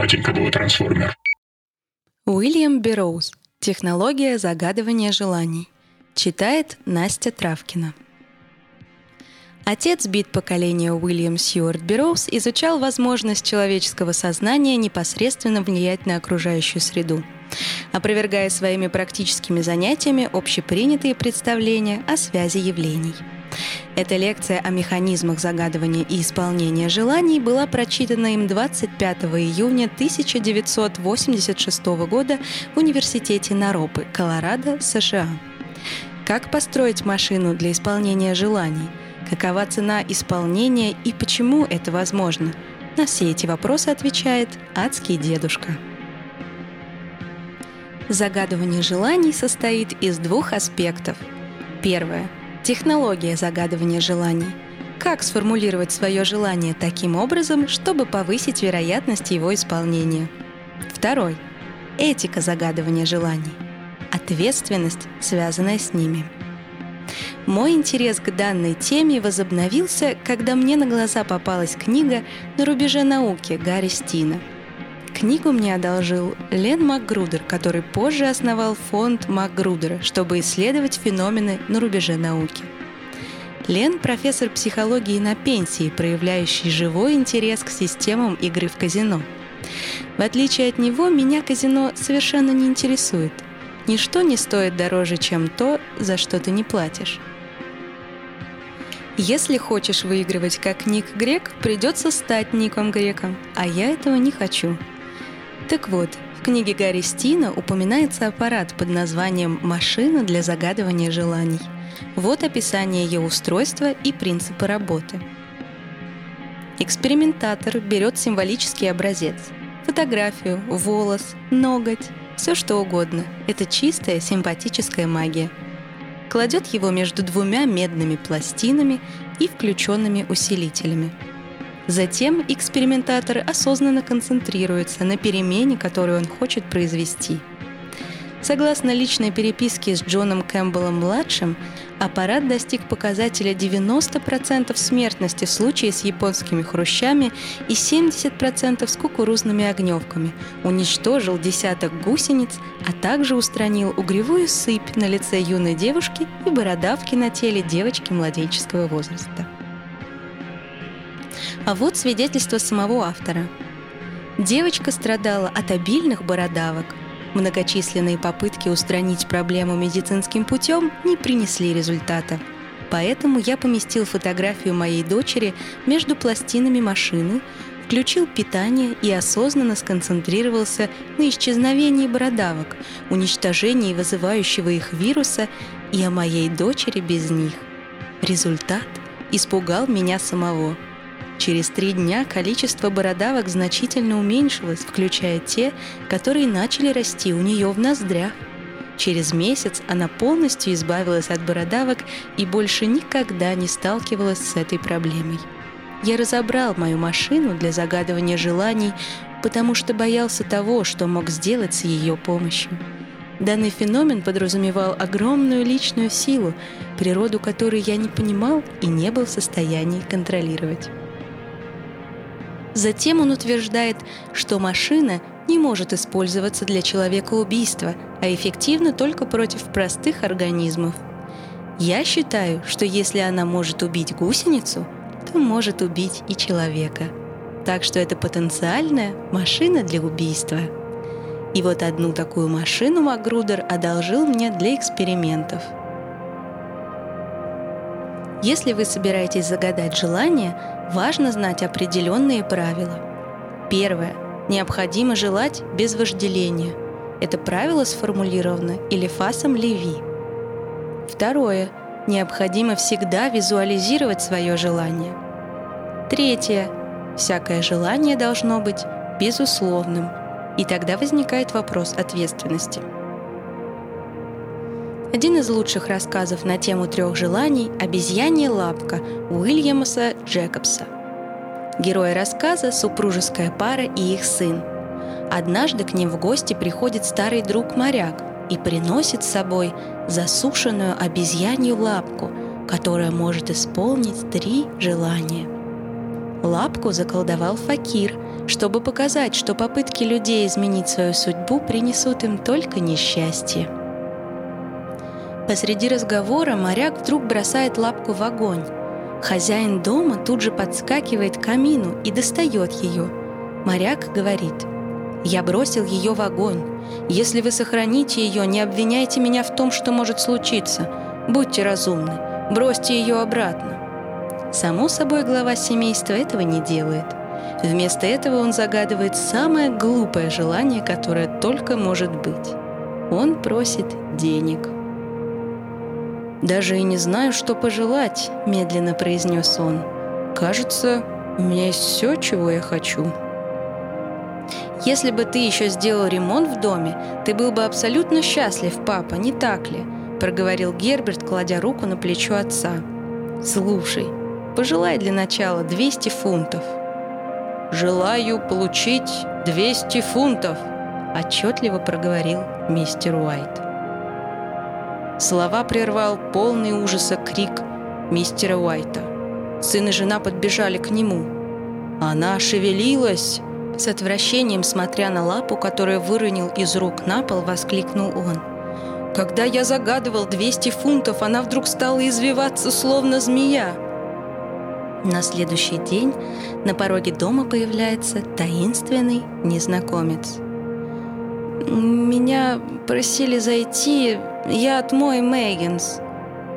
батенька был трансформер. Уильям Берроуз. Технология загадывания желаний. Читает Настя Травкина. Отец бит поколения Уильям Сьюарт Берроуз изучал возможность человеческого сознания непосредственно влиять на окружающую среду, опровергая своими практическими занятиями общепринятые представления о связи явлений. Эта лекция о механизмах загадывания и исполнения желаний была прочитана им 25 июня 1986 года в Университете Наропы, Колорадо, США. Как построить машину для исполнения желаний – какова цена исполнения и почему это возможно? На все эти вопросы отвечает адский дедушка. Загадывание желаний состоит из двух аспектов. Первое. Технология загадывания желаний. Как сформулировать свое желание таким образом, чтобы повысить вероятность его исполнения. Второй. Этика загадывания желаний. Ответственность, связанная с ними. Мой интерес к данной теме возобновился, когда мне на глаза попалась книга «На рубеже науки» Гарри Стина. Книгу мне одолжил Лен Макгрудер, который позже основал фонд Макгрудера, чтобы исследовать феномены на рубеже науки. Лен – профессор психологии на пенсии, проявляющий живой интерес к системам игры в казино. В отличие от него, меня казино совершенно не интересует – Ничто не стоит дороже, чем то, за что ты не платишь. Если хочешь выигрывать как Ник Грек, придется стать Ником Греком, а я этого не хочу. Так вот, в книге Гарри Стина упоминается аппарат под названием «Машина для загадывания желаний». Вот описание ее устройства и принципы работы. Экспериментатор берет символический образец – фотографию, волос, ноготь, все что угодно. Это чистая симпатическая магия. Кладет его между двумя медными пластинами и включенными усилителями. Затем экспериментатор осознанно концентрируется на перемене, которую он хочет произвести – Согласно личной переписке с Джоном Кэмпбеллом-младшим, аппарат достиг показателя 90% смертности в случае с японскими хрущами и 70% с кукурузными огневками, уничтожил десяток гусениц, а также устранил угревую сыпь на лице юной девушки и бородавки на теле девочки младенческого возраста. А вот свидетельство самого автора. Девочка страдала от обильных бородавок, Многочисленные попытки устранить проблему медицинским путем не принесли результата. Поэтому я поместил фотографию моей дочери между пластинами машины, включил питание и осознанно сконцентрировался на исчезновении бородавок, уничтожении вызывающего их вируса и о моей дочери без них. Результат испугал меня самого – Через три дня количество бородавок значительно уменьшилось, включая те, которые начали расти у нее в ноздрях. Через месяц она полностью избавилась от бородавок и больше никогда не сталкивалась с этой проблемой. Я разобрал мою машину для загадывания желаний, потому что боялся того, что мог сделать с ее помощью. Данный феномен подразумевал огромную личную силу, природу которой я не понимал и не был в состоянии контролировать. Затем он утверждает, что машина не может использоваться для человека убийства, а эффективна только против простых организмов. Я считаю, что если она может убить гусеницу, то может убить и человека. Так что это потенциальная машина для убийства. И вот одну такую машину Макгрудер одолжил мне для экспериментов. Если вы собираетесь загадать желание, важно знать определенные правила. Первое. Необходимо желать без вожделения. Это правило сформулировано Элифасом Леви. Второе. Необходимо всегда визуализировать свое желание. Третье. Всякое желание должно быть безусловным. И тогда возникает вопрос ответственности. Один из лучших рассказов на тему трех желаний – «Обезьянья лапка» Уильямса Джекобса. Герои рассказа – супружеская пара и их сын. Однажды к ним в гости приходит старый друг-моряк и приносит с собой засушенную обезьянью лапку, которая может исполнить три желания. Лапку заколдовал факир, чтобы показать, что попытки людей изменить свою судьбу принесут им только несчастье. Посреди разговора моряк вдруг бросает лапку в огонь. Хозяин дома тут же подскакивает к камину и достает ее. Моряк говорит, «Я бросил ее в огонь. Если вы сохраните ее, не обвиняйте меня в том, что может случиться. Будьте разумны, бросьте ее обратно». Само собой, глава семейства этого не делает. Вместо этого он загадывает самое глупое желание, которое только может быть. Он просит денег. «Даже и не знаю, что пожелать», — медленно произнес он. «Кажется, у меня есть все, чего я хочу». «Если бы ты еще сделал ремонт в доме, ты был бы абсолютно счастлив, папа, не так ли?» — проговорил Герберт, кладя руку на плечо отца. «Слушай, пожелай для начала 200 фунтов». «Желаю получить 200 фунтов», — отчетливо проговорил мистер Уайт. Слова прервал полный ужаса крик мистера Уайта. Сын и жена подбежали к нему. Она шевелилась. С отвращением, смотря на лапу, которую выронил из рук на пол, воскликнул он. Когда я загадывал 200 фунтов, она вдруг стала извиваться, словно змея. На следующий день на пороге дома появляется таинственный незнакомец. «Меня просили зайти «Я от Мой Мэггинс».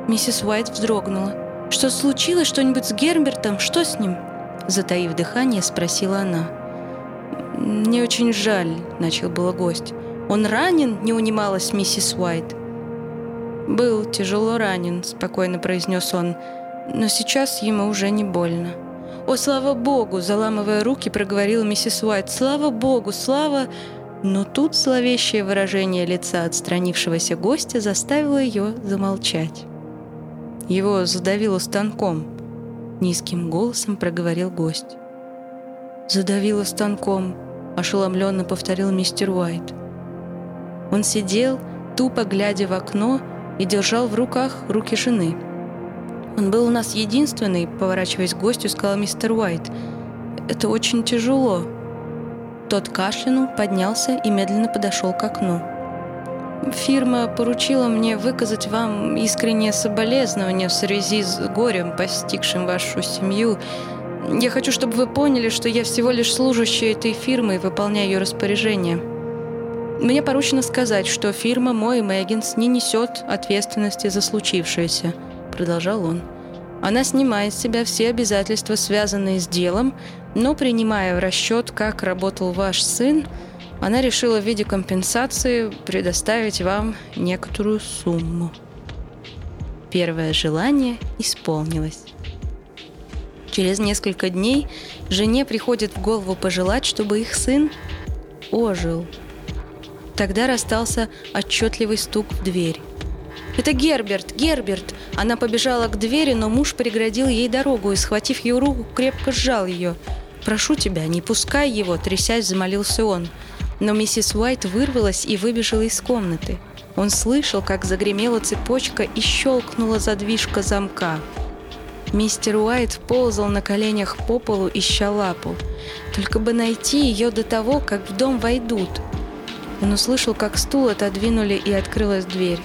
Миссис Уайт вздрогнула. «Что случилось? Что-нибудь с Гербертом? Что с ним?» Затаив дыхание, спросила она. «Мне очень жаль», — начал было гость. «Он ранен?» — не унималась миссис Уайт. «Был тяжело ранен», — спокойно произнес он. «Но сейчас ему уже не больно». «О, слава богу!» — заламывая руки, проговорила миссис Уайт. «Слава богу! Слава...» Но тут зловещее выражение лица отстранившегося гостя заставило ее замолчать. Его задавило станком. Низким голосом проговорил гость. «Задавило станком», — ошеломленно повторил мистер Уайт. Он сидел, тупо глядя в окно, и держал в руках руки жены. «Он был у нас единственный», — поворачиваясь к гостю, сказал мистер Уайт. «Это очень тяжело». Тот кашлянул, поднялся и медленно подошел к окну. «Фирма поручила мне выказать вам искреннее соболезнование в связи с горем, постигшим вашу семью. Я хочу, чтобы вы поняли, что я всего лишь служащий этой фирмы и выполняю ее распоряжение. Мне поручено сказать, что фирма Мой Мэггинс не несет ответственности за случившееся», — продолжал он. Она снимает с себя все обязательства, связанные с делом, но принимая в расчет, как работал ваш сын, она решила в виде компенсации предоставить вам некоторую сумму. Первое желание исполнилось. Через несколько дней жене приходит в голову пожелать, чтобы их сын ожил. Тогда расстался отчетливый стук в дверь. «Это Герберт! Герберт!» Она побежала к двери, но муж преградил ей дорогу и, схватив ее руку, крепко сжал ее. «Прошу тебя, не пускай его!» – трясясь, замолился он. Но миссис Уайт вырвалась и выбежала из комнаты. Он слышал, как загремела цепочка и щелкнула задвижка замка. Мистер Уайт ползал на коленях по полу, ища лапу. Только бы найти ее до того, как в дом войдут. Он услышал, как стул отодвинули и открылась дверь.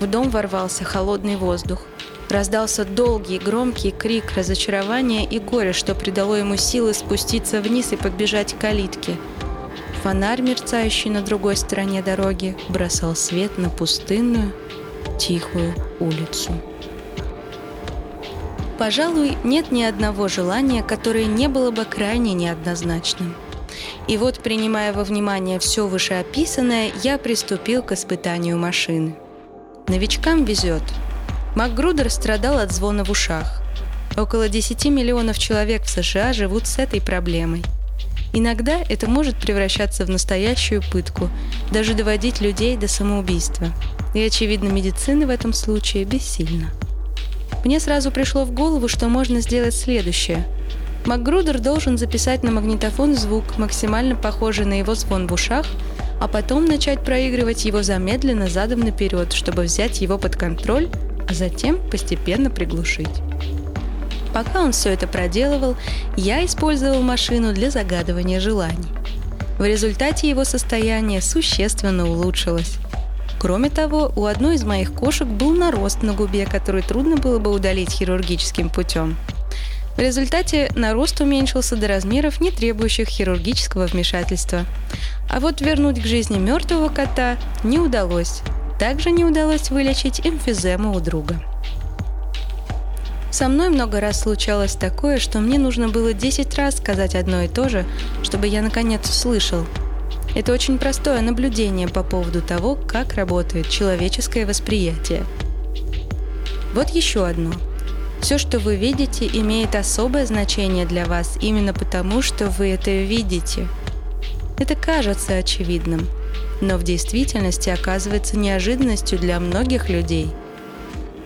В дом ворвался холодный воздух. Раздался долгий, громкий крик разочарования и горя, что придало ему силы спуститься вниз и подбежать к калитке. Фонарь, мерцающий на другой стороне дороги, бросал свет на пустынную, тихую улицу. Пожалуй, нет ни одного желания, которое не было бы крайне неоднозначным. И вот, принимая во внимание все вышеописанное, я приступил к испытанию машины – Новичкам везет. МакГрудер страдал от звона в ушах. Около 10 миллионов человек в США живут с этой проблемой. Иногда это может превращаться в настоящую пытку, даже доводить людей до самоубийства. И, очевидно, медицина в этом случае бессильна. Мне сразу пришло в голову, что можно сделать следующее. МакГрудер должен записать на магнитофон звук, максимально похожий на его звон в ушах, а потом начать проигрывать его замедленно задом наперед, чтобы взять его под контроль, а затем постепенно приглушить. Пока он все это проделывал, я использовал машину для загадывания желаний. В результате его состояние существенно улучшилось. Кроме того, у одной из моих кошек был нарост на губе, который трудно было бы удалить хирургическим путем. В результате нарост уменьшился до размеров, не требующих хирургического вмешательства. А вот вернуть к жизни мертвого кота не удалось. Также не удалось вылечить эмфизему у друга. Со мной много раз случалось такое, что мне нужно было 10 раз сказать одно и то же, чтобы я наконец услышал. Это очень простое наблюдение по поводу того, как работает человеческое восприятие. Вот еще одно. Все, что вы видите, имеет особое значение для вас именно потому, что вы это видите. Это кажется очевидным, но в действительности оказывается неожиданностью для многих людей –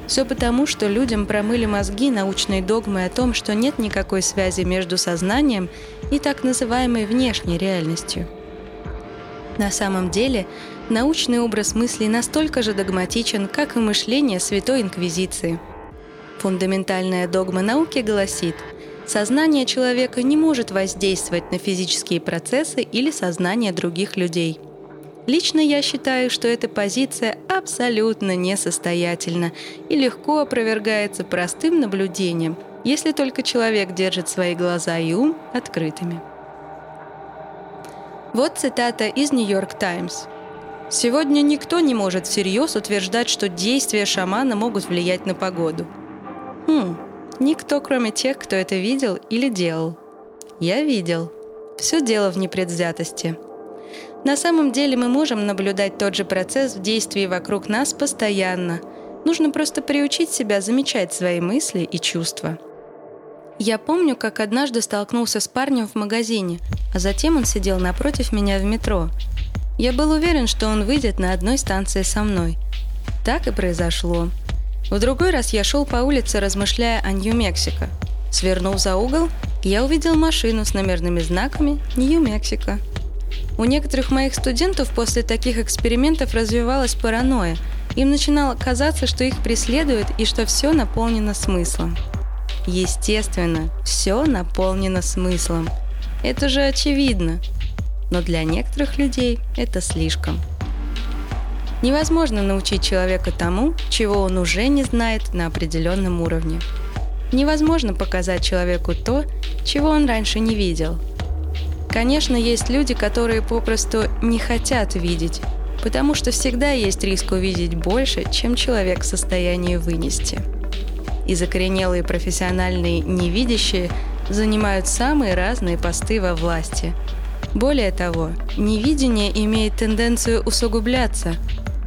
все потому, что людям промыли мозги научной догмой о том, что нет никакой связи между сознанием и так называемой внешней реальностью. На самом деле, научный образ мыслей настолько же догматичен, как и мышление Святой Инквизиции. Фундаментальная догма науки гласит, сознание человека не может воздействовать на физические процессы или сознание других людей – Лично я считаю, что эта позиция абсолютно несостоятельна и легко опровергается простым наблюдением, если только человек держит свои глаза и ум открытыми. Вот цитата из «Нью-Йорк Таймс». Сегодня никто не может всерьез утверждать, что действия шамана могут влиять на погоду. Хм, никто, кроме тех, кто это видел или делал. Я видел. Все дело в непредвзятости – на самом деле мы можем наблюдать тот же процесс в действии вокруг нас постоянно. Нужно просто приучить себя замечать свои мысли и чувства. Я помню, как однажды столкнулся с парнем в магазине, а затем он сидел напротив меня в метро. Я был уверен, что он выйдет на одной станции со мной. Так и произошло. В другой раз я шел по улице, размышляя о Нью-Мексико. Свернув за угол, я увидел машину с номерными знаками «Нью-Мексико». У некоторых моих студентов после таких экспериментов развивалась паранойя. Им начинало казаться, что их преследуют и что все наполнено смыслом. Естественно, все наполнено смыслом. Это же очевидно. Но для некоторых людей это слишком. Невозможно научить человека тому, чего он уже не знает на определенном уровне. Невозможно показать человеку то, чего он раньше не видел – Конечно, есть люди, которые попросту не хотят видеть, потому что всегда есть риск увидеть больше, чем человек в состоянии вынести. И закоренелые профессиональные невидящие занимают самые разные посты во власти. Более того, невидение имеет тенденцию усугубляться.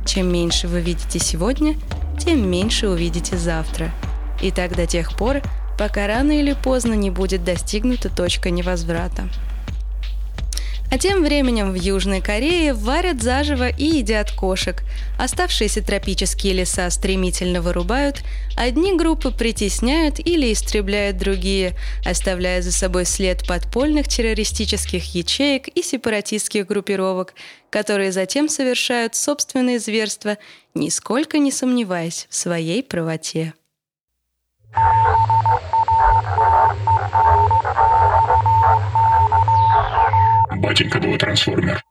Чем меньше вы видите сегодня, тем меньше увидите завтра. И так до тех пор, пока рано или поздно не будет достигнута точка невозврата. А тем временем в Южной Корее варят заживо и едят кошек. Оставшиеся тропические леса стремительно вырубают, одни группы притесняют или истребляют другие, оставляя за собой след подпольных террористических ячеек и сепаратистских группировок, которые затем совершают собственные зверства, нисколько не сомневаясь в своей правоте. Батенька был трансформер.